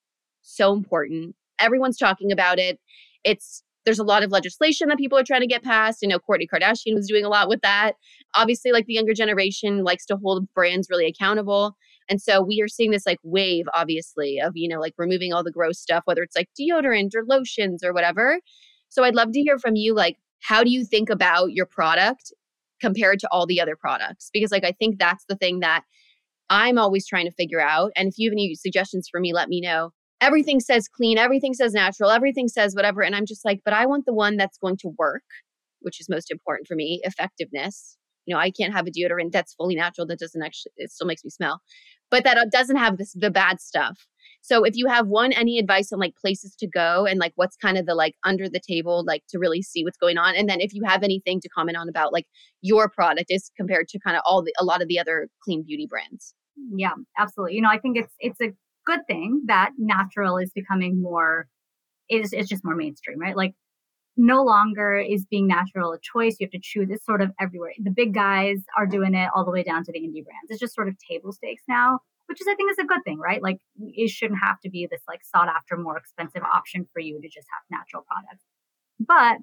so important. Everyone's talking about it. It's there's a lot of legislation that people are trying to get passed. I know Kourtney Kardashian was doing a lot with that. Obviously, like the younger generation likes to hold brands really accountable. And so we are seeing this like wave, obviously, of, you know, like removing all the gross stuff, whether it's like deodorant or lotions or whatever. So I'd love to hear from you, like, how do you think about your product compared to all the other products? Because, like, I think that's the thing that I'm always trying to figure out. And if you have any suggestions for me, let me know everything says clean, everything says natural, everything says whatever. And I'm just like, but I want the one that's going to work, which is most important for me effectiveness. You know, I can't have a deodorant that's fully natural that doesn't actually, it still makes me smell, but that uh, doesn't have this, the bad stuff. So if you have one, any advice on like places to go and like what's kind of the like under the table, like to really see what's going on. And then if you have anything to comment on about like your product is compared to kind of all the, a lot of the other clean beauty brands. Yeah, absolutely. You know, I think it's, it's a good thing that natural is becoming more is it's just more mainstream, right? Like no longer is being natural a choice. You have to choose. It's sort of everywhere. The big guys are doing it all the way down to the indie brands. It's just sort of table stakes now, which is, I think, is a good thing, right? Like it shouldn't have to be this like sought after, more expensive option for you to just have natural products. But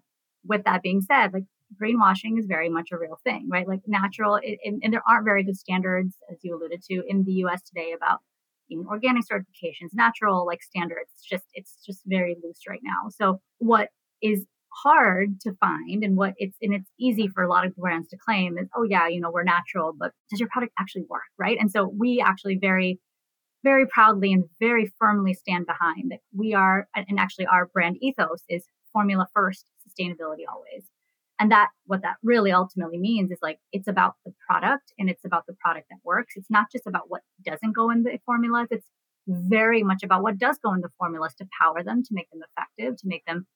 with that being said, like greenwashing is very much a real thing, right? Like natural, it, and, and there aren't very good standards, as you alluded to, in the U.S. today about in organic certifications, natural like standards. It's just it's just very loose right now. So what is hard to find and what it's and it's easy for a lot of brands to claim is oh yeah you know we're natural but does your product actually work right and so we actually very very proudly and very firmly stand behind that we are and actually our brand ethos is formula first sustainability always and that what that really ultimately means is like it's about the product and it's about the product that works. It's not just about what doesn't go in the formulas. It's very much about what does go in the formulas to power them to make them effective to make them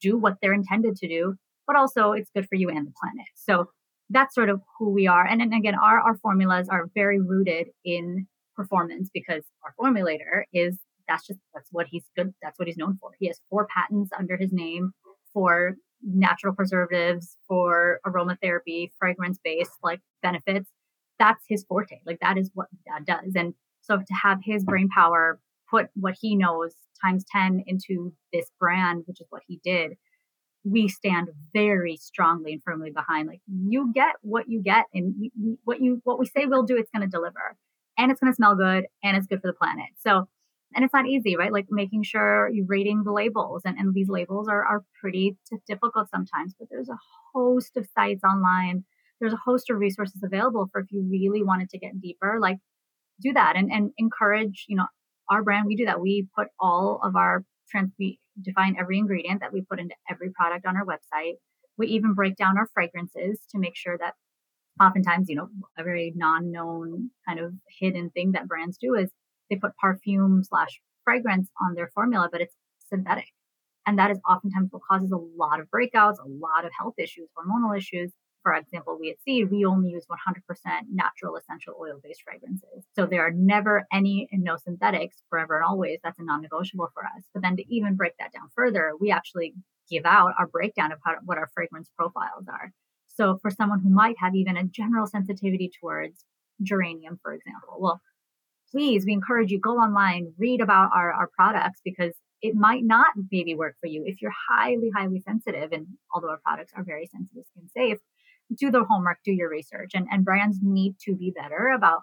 do what they're intended to do but also it's good for you and the planet. So that's sort of who we are. And then again our, our formulas are very rooted in performance because our formulator is that's just that's what he's good that's what he's known for. He has four patents under his name for natural preservatives for aromatherapy, fragrance based like benefits. That's his forte. Like that is what dad does. And so to have his brain power put what he knows times 10 into this brand, which is what he did, we stand very strongly and firmly behind like you get what you get and what you what we say we'll do it's going to deliver and it's going to smell good and it's good for the planet so and it's not easy right? Like making sure you're reading the labels and, and these labels are, are pretty difficult sometimes but there's a host of sites online. There's a host of resources available for if you really wanted to get deeper like do that and, and encourage you know our brand we do that. We put all of our trans we define every ingredient that we put into every product on our website. We even break down our fragrances to make sure that oftentimes you know a very non-known kind of hidden thing that brands do is they put perfume slash fragrance on their formula, but it's synthetic. And that is oftentimes what causes a lot of breakouts, a lot of health issues, hormonal issues. For example, we at Seed, we only use 100% natural essential oil based fragrances. So there are never any and no synthetics forever and always. That's a non negotiable for us. But then to even break that down further, we actually give out our breakdown of how, what our fragrance profiles are. So for someone who might have even a general sensitivity towards geranium, for example, well, please, we encourage you go online, read about our, our products because it might not maybe work for you if you're highly, highly sensitive. And although our products are very sensitive skin safe, do the homework, do your research. And, and brands need to be better about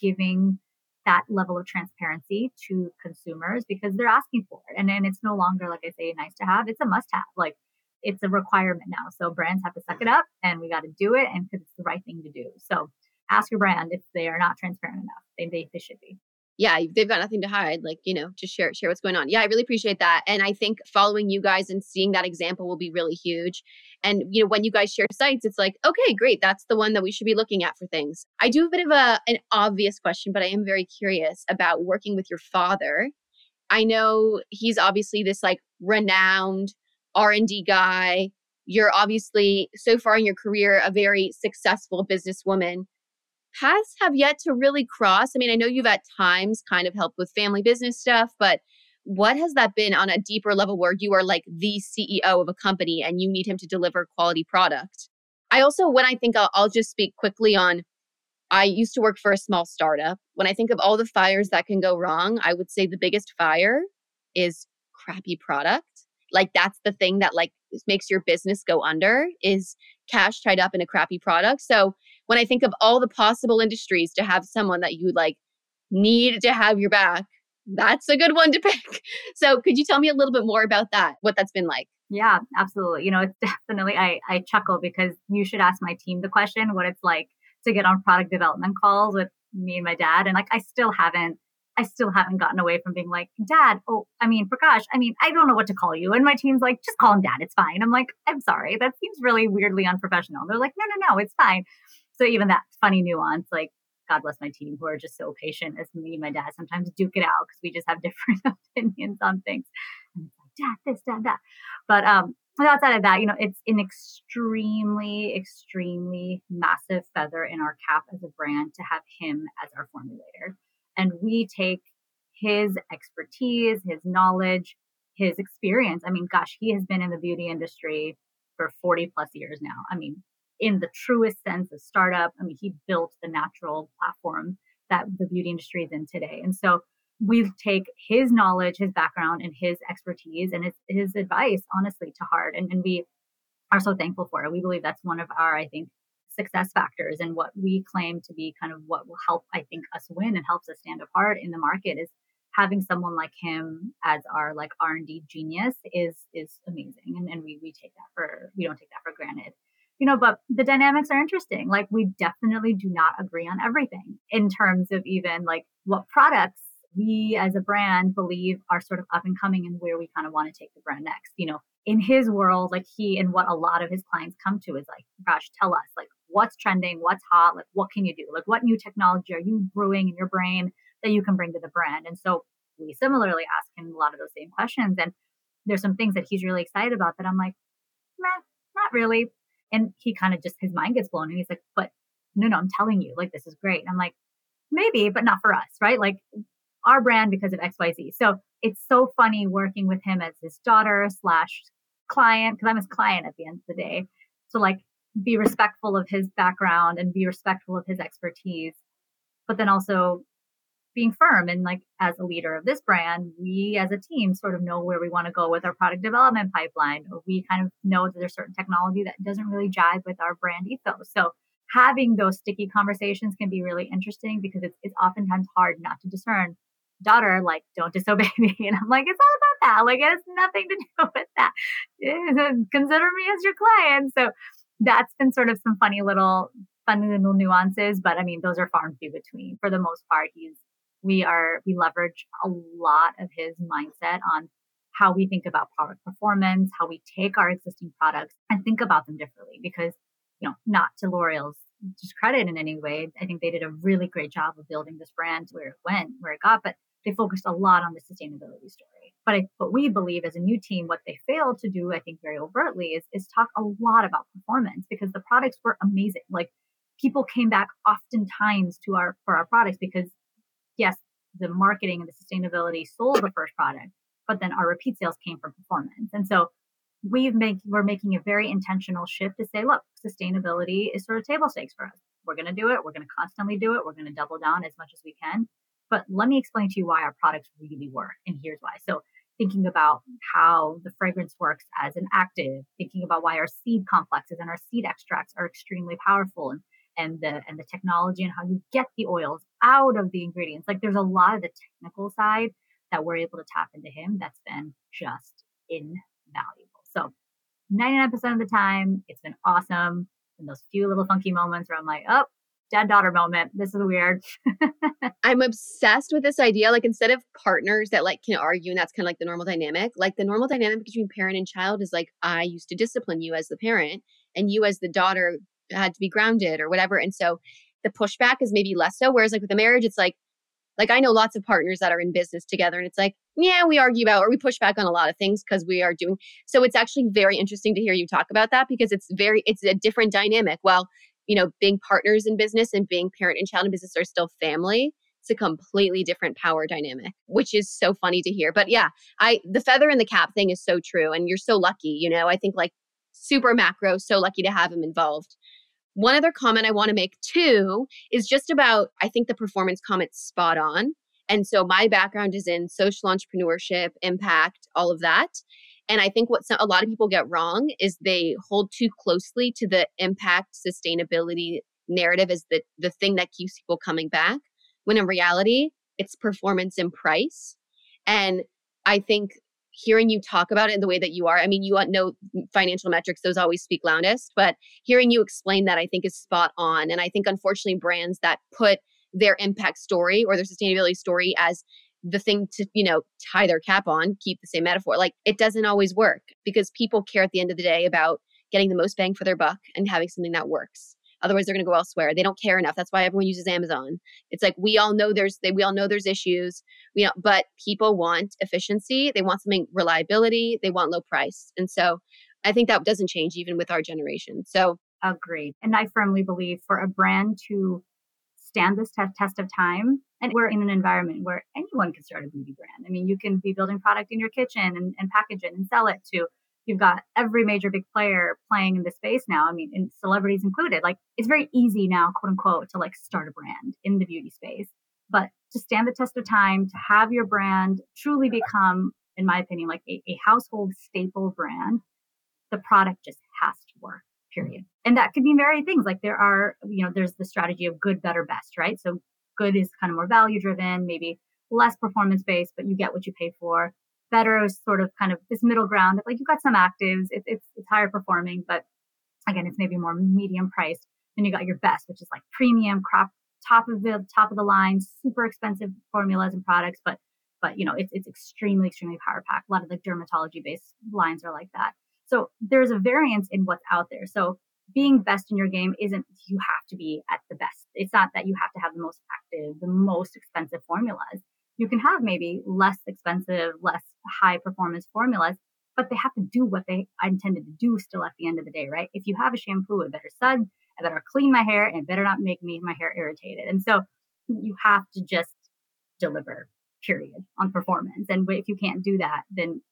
giving that level of transparency to consumers because they're asking for it. And then it's no longer, like I say, nice to have, it's a must have. Like it's a requirement now. So brands have to suck it mm-hmm. up and we got to do it and because it's the right thing to do. So ask your brand if they are not transparent enough. They, they, they should be yeah, they've got nothing to hide. Like, you know, just share share what's going on. Yeah, I really appreciate that. And I think following you guys and seeing that example will be really huge. And you know, when you guys share sites, it's like, okay, great, that's the one that we should be looking at for things. I do a bit of a an obvious question, but I am very curious about working with your father. I know he's obviously this like renowned R&D guy. You're obviously so far in your career a very successful businesswoman paths have yet to really cross. I mean, I know you've at times kind of helped with family business stuff, but what has that been on a deeper level where you are like the CEO of a company and you need him to deliver quality product? I also, when I think I'll, I'll just speak quickly on, I used to work for a small startup. When I think of all the fires that can go wrong, I would say the biggest fire is crappy product. Like that's the thing that like makes your business go under is cash tied up in a crappy product. So when I think of all the possible industries to have someone that you like need to have your back, that's a good one to pick. So could you tell me a little bit more about that? What that's been like? Yeah, absolutely. You know, it's definitely I, I chuckle because you should ask my team the question what it's like to get on product development calls with me and my dad. And like I still haven't I still haven't gotten away from being like, Dad, oh, I mean, Prakash, I mean, I don't know what to call you. And my team's like, just call him Dad. It's fine. I'm like, I'm sorry. That seems really weirdly unprofessional. They're like, no, no, no, it's fine. So even that funny nuance, like, God bless my team who are just so patient as me and my dad sometimes duke it out because we just have different opinions on things. And it's like, Dad, this, Dad, that. But um, outside of that, you know, it's an extremely, extremely massive feather in our cap as a brand to have him as our formulator and we take his expertise, his knowledge, his experience. I mean, gosh, he has been in the beauty industry for 40 plus years now. I mean, in the truest sense of startup, I mean, he built the natural platform that the beauty industry is in today. And so we take his knowledge, his background, and his expertise and his, his advice, honestly, to heart. And, and we are so thankful for it. We believe that's one of our, I think, success factors and what we claim to be kind of what will help, I think, us win and helps us stand apart in the market is having someone like him as our like r&d genius is is amazing and, and we, we take that for we don't take that for granted you know but the dynamics are interesting like we definitely do not agree on everything in terms of even like what products we as a brand believe are sort of up and coming and where we kind of want to take the brand next you know in his world like he and what a lot of his clients come to is like gosh tell us like what's trending what's hot like what can you do like what new technology are you brewing in your brain that you can bring to the brand. And so we similarly ask him a lot of those same questions. And there's some things that he's really excited about that I'm like, not really. And he kind of just, his mind gets blown and he's like, but no, no, I'm telling you, like, this is great. And I'm like, maybe, but not for us, right? Like our brand because of XYZ. So it's so funny working with him as his daughter slash client, because I'm his client at the end of the day. So like be respectful of his background and be respectful of his expertise, but then also being firm. And like as a leader of this brand we as a team sort of know where we want to go with our product development pipeline or we kind of know that there's certain technology that doesn't really jive with our brand ethos. So having those sticky conversations can be really interesting because it's, it's oftentimes hard not to discern daughter like don't disobey me. And i'm like it's all about that. Like it has nothing to do with that. Consider me as your client. So that's been sort of some funny little funny little nuances but i mean those are far and few between. For the most part he's we are we leverage a lot of his mindset on how we think about product performance, how we take our existing products and think about them differently. Because, you know, not to L'Oreal's discredit in any way, I think they did a really great job of building this brand where it went, where it got, but they focused a lot on the sustainability story. But I, what we believe as a new team, what they failed to do, I think very overtly, is is talk a lot about performance because the products were amazing. Like people came back oftentimes to our for our products because yes, the marketing and the sustainability sold the first product, but then our repeat sales came from performance. And so we've made we're making a very intentional shift to say, look, sustainability is sort of table stakes for us. We're going to do it. We're going to constantly do it. We're going to double down as much as we can. But let me explain to you why our products really work, and here's why. So thinking about how the fragrance works as an active, thinking about why our seed complexes and our seed extracts are extremely powerful, and and the and the technology and how you get the oils out of the ingredients. Like there's a lot of the technical side that we're able to tap into him that's been just invaluable. So 99% of the time, it's been awesome. And those few little funky moments where I'm like, oh, dad daughter moment. This is weird. I'm obsessed with this idea. Like instead of partners that like can argue and that's kind of like the normal dynamic, like the normal dynamic between parent and child is like I used to discipline you as the parent and you as the daughter had to be grounded or whatever. And so the pushback is maybe less so. Whereas like with a marriage, it's like, like I know lots of partners that are in business together and it's like, yeah, we argue about or we push back on a lot of things because we are doing so it's actually very interesting to hear you talk about that because it's very it's a different dynamic. Well, you know, being partners in business and being parent and child in business are still family. It's a completely different power dynamic, which is so funny to hear. But yeah, I the feather in the cap thing is so true. And you're so lucky, you know. I think like super macro, so lucky to have him involved. One other comment I want to make too is just about I think the performance comment's spot on. And so my background is in social entrepreneurship, impact, all of that. And I think what some, a lot of people get wrong is they hold too closely to the impact sustainability narrative as the, the thing that keeps people coming back, when in reality, it's performance and price. And I think hearing you talk about it in the way that you are, I mean, you uh, know mm, financial metrics, those always speak loudest, but hearing you explain that I think is spot on. And I think unfortunately brands that put their impact story or their sustainability story as the thing to, you know, tie their cap on, keep the same metaphor, like it doesn't always work because people care at the end of the day about getting the most bang for their buck and having something that works. Otherwise, they're going to go elsewhere. They don't care enough. That's why everyone uses Amazon. It's like we all know there's they, we all know there's issues. We but people want efficiency. They want something reliability. They want low price, and so I think that doesn't change even with our generation. So agreed. And I firmly believe for a brand to stand this t- test of time. And we're in an environment where anyone can start a beauty brand. I mean, you can be building product in your kitchen and, and package it and sell it to you've got every major big player playing in the space now. I mean, and celebrities included. Like it's very easy now, quote unquote, to like start a brand in the beauty space. But to stand the test of time, to have your brand truly become, in my opinion, like a, a household staple brand, the product just has to work, period. And that could mean varied things. Like there are, you know, there's the strategy of good, better, best, right? So good is kind of more value driven, maybe less performance based, but you get what you pay for better sort of kind of this middle ground like you've got some actives it's, it's it's higher performing but again it's maybe more medium priced then you got your best which is like premium crop top of the top of the line super expensive formulas and products but but you know it's, it's extremely extremely power packed. A lot of the dermatology based lines are like that. So there's a variance in what's out there. So being best in your game isn't you have to be at the best. It's not that you have to have the most active the most expensive formulas you can have maybe less expensive, less high performance formulas, but they have to do what they intended to do still at the end of the day, right? If you have a shampoo, it better sud, it better clean my hair, and it better not make me my hair irritated. And so you have to just deliver, period, on performance. And if you can't do that, then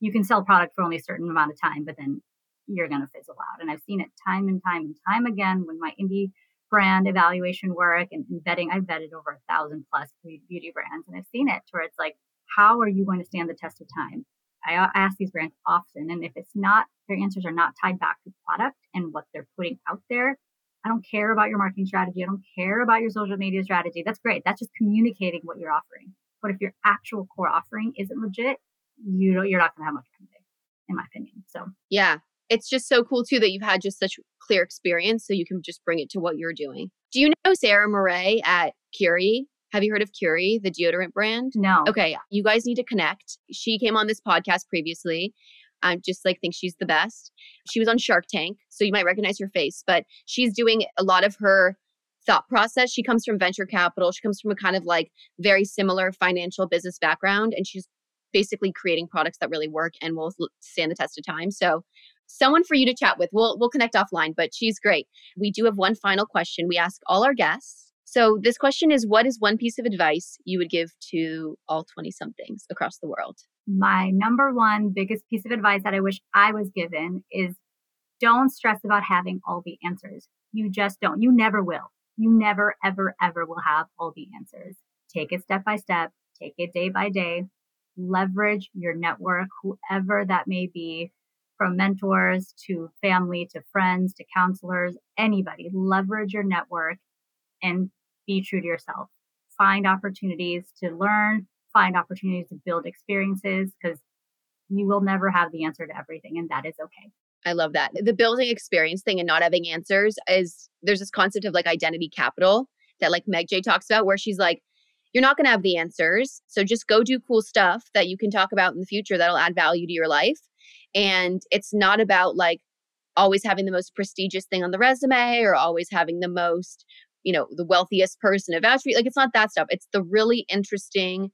you can sell product for only a certain amount of time, but then you're going to fizzle out. And I've seen it time and time and time again when my indie brand evaluation work and, vetting. I've vetted over a thousand plus beauty brands, and I've seen it where it's like, how are you going to stand the test of time? I, uh, I ask these brands often, and if it's not, their answers are not tied back to product and what they're putting out there. I don't care about your marketing strategy. I don't care about your social media strategy. That's great. That's just communicating what you're offering. But if your actual core offering isn't legit, you don't, you're not going to have much in my opinion. So yeah, it's just so cool too that you've had just such clear experience so you can just bring it to what you're doing. Do you know Sarah Moret at Curie? Have you heard of Curie, the deodorant brand? No. Okay, you guys need to connect. She came on this podcast previously. I just like think she's the best. She was on Shark Tank, so you might recognize her face, but she's doing a lot of her thought process. She comes from venture capital. She comes from a kind of like very similar financial business background and she's basically creating products that really work and will stand the test of time. So someone for you to chat with. We'll we'll connect offline, but she's great. We do have one final question we ask all our guests. So this question is what is one piece of advice you would give to all 20 somethings across the world? My number one biggest piece of advice that I wish I was given is don't stress about having all the answers. You just don't. You never will. You never, ever, ever will have all the answers. Take it step by step, take it day by day, leverage your network, whoever that may be, from mentors to family to friends to counselors, anybody. Leverage your network and be true to yourself. Find opportunities to learn, find opportunities to build experiences because you will never have the answer to everything, and that is okay. I love that. The building experience thing and not having answers is there's this concept of like identity capital that like Meg Jay talks about where she's like, you're not going to have the answers. So just go do cool stuff that you can talk about in the future that'll add value to your life and it's not about like always having the most prestigious thing on the resume or always having the most, you know, the wealthiest person of vouch Like it's not that stuff. It's the really interesting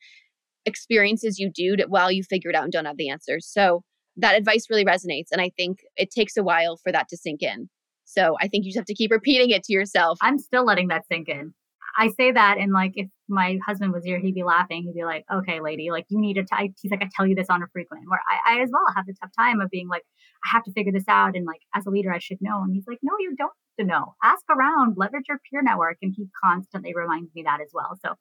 experiences you do to, while you figure it out and don't have the answers. So that advice really resonates. And I think it takes a while for that to sink in. So I think you just have to keep repeating it to yourself. I'm still letting that sink in. I say that, and like if my husband was here, he'd be laughing. He'd be like, "Okay, lady, like you need to." T-. He's like, "I tell you this on a frequent." Where I, I as well have the tough time of being like, "I have to figure this out," and like as a leader, I should know. And he's like, "No, you don't to know. Ask around, leverage your peer network," and he constantly reminds me that as well. So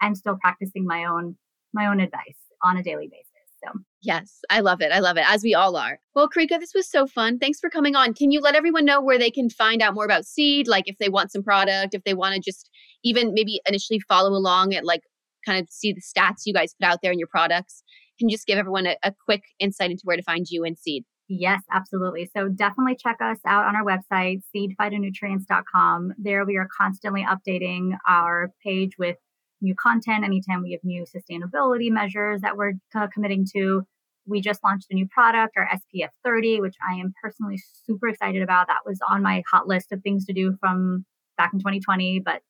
I'm still practicing my own my own advice on a daily basis. So, yes, I love it. I love it, as we all are. Well, Karika, this was so fun. Thanks for coming on. Can you let everyone know where they can find out more about Seed? Like if they want some product, if they want to just even maybe initially follow along at like kind of see the stats you guys put out there in your products? Can you just give everyone a, a quick insight into where to find you and Seed? Yes, absolutely. So definitely check us out on our website, seedphytonutrients.com. There we are constantly updating our page with new content anytime we have new sustainability measures that we're uh, committing to. We just launched a new product, our SPF 30, which I am personally super excited about. That was on my hot list of things to do from back in 2020, but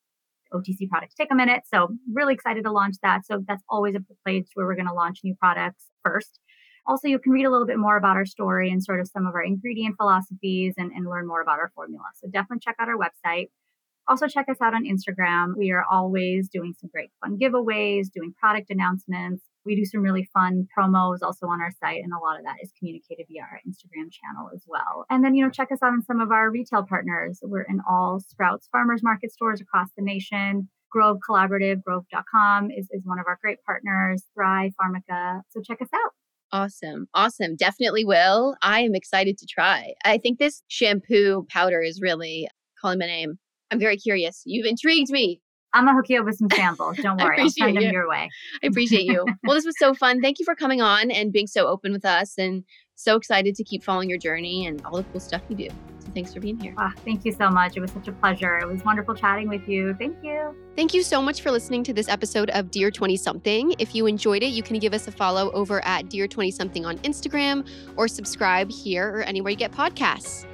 OTC products take a minute. So, really excited to launch that. So, that's always a place where we're going to launch new products first. Also, you can read a little bit more about our story and sort of some of our ingredient philosophies and, and learn more about our formula. So, definitely check out our website. Also, check us out on Instagram. We are always doing some great fun giveaways, doing product announcements. We do some really fun promos also on our site, and a lot of that is communicated via our Instagram channel as well. And then, you know, check us out on some of our retail partners. We're in all Sprouts farmers market stores across the nation. Grove Collaborative, grove.com is, is one of our great partners, Thrive Pharmaca. So check us out. Awesome. Awesome. Definitely will. I am excited to try. I think this shampoo powder is really calling my name. I'm very curious. You've intrigued me. I'm gonna hook you up with some samples. Don't worry, I'll send them you. your way. I appreciate you. well, this was so fun. Thank you for coming on and being so open with us, and so excited to keep following your journey and all the cool stuff you do. So thanks for being here. Oh, thank you so much. It was such a pleasure. It was wonderful chatting with you. Thank you. Thank you so much for listening to this episode of Dear 20 Something. If you enjoyed it, you can give us a follow over at Dear 20 Something on Instagram or subscribe here or anywhere you get podcasts.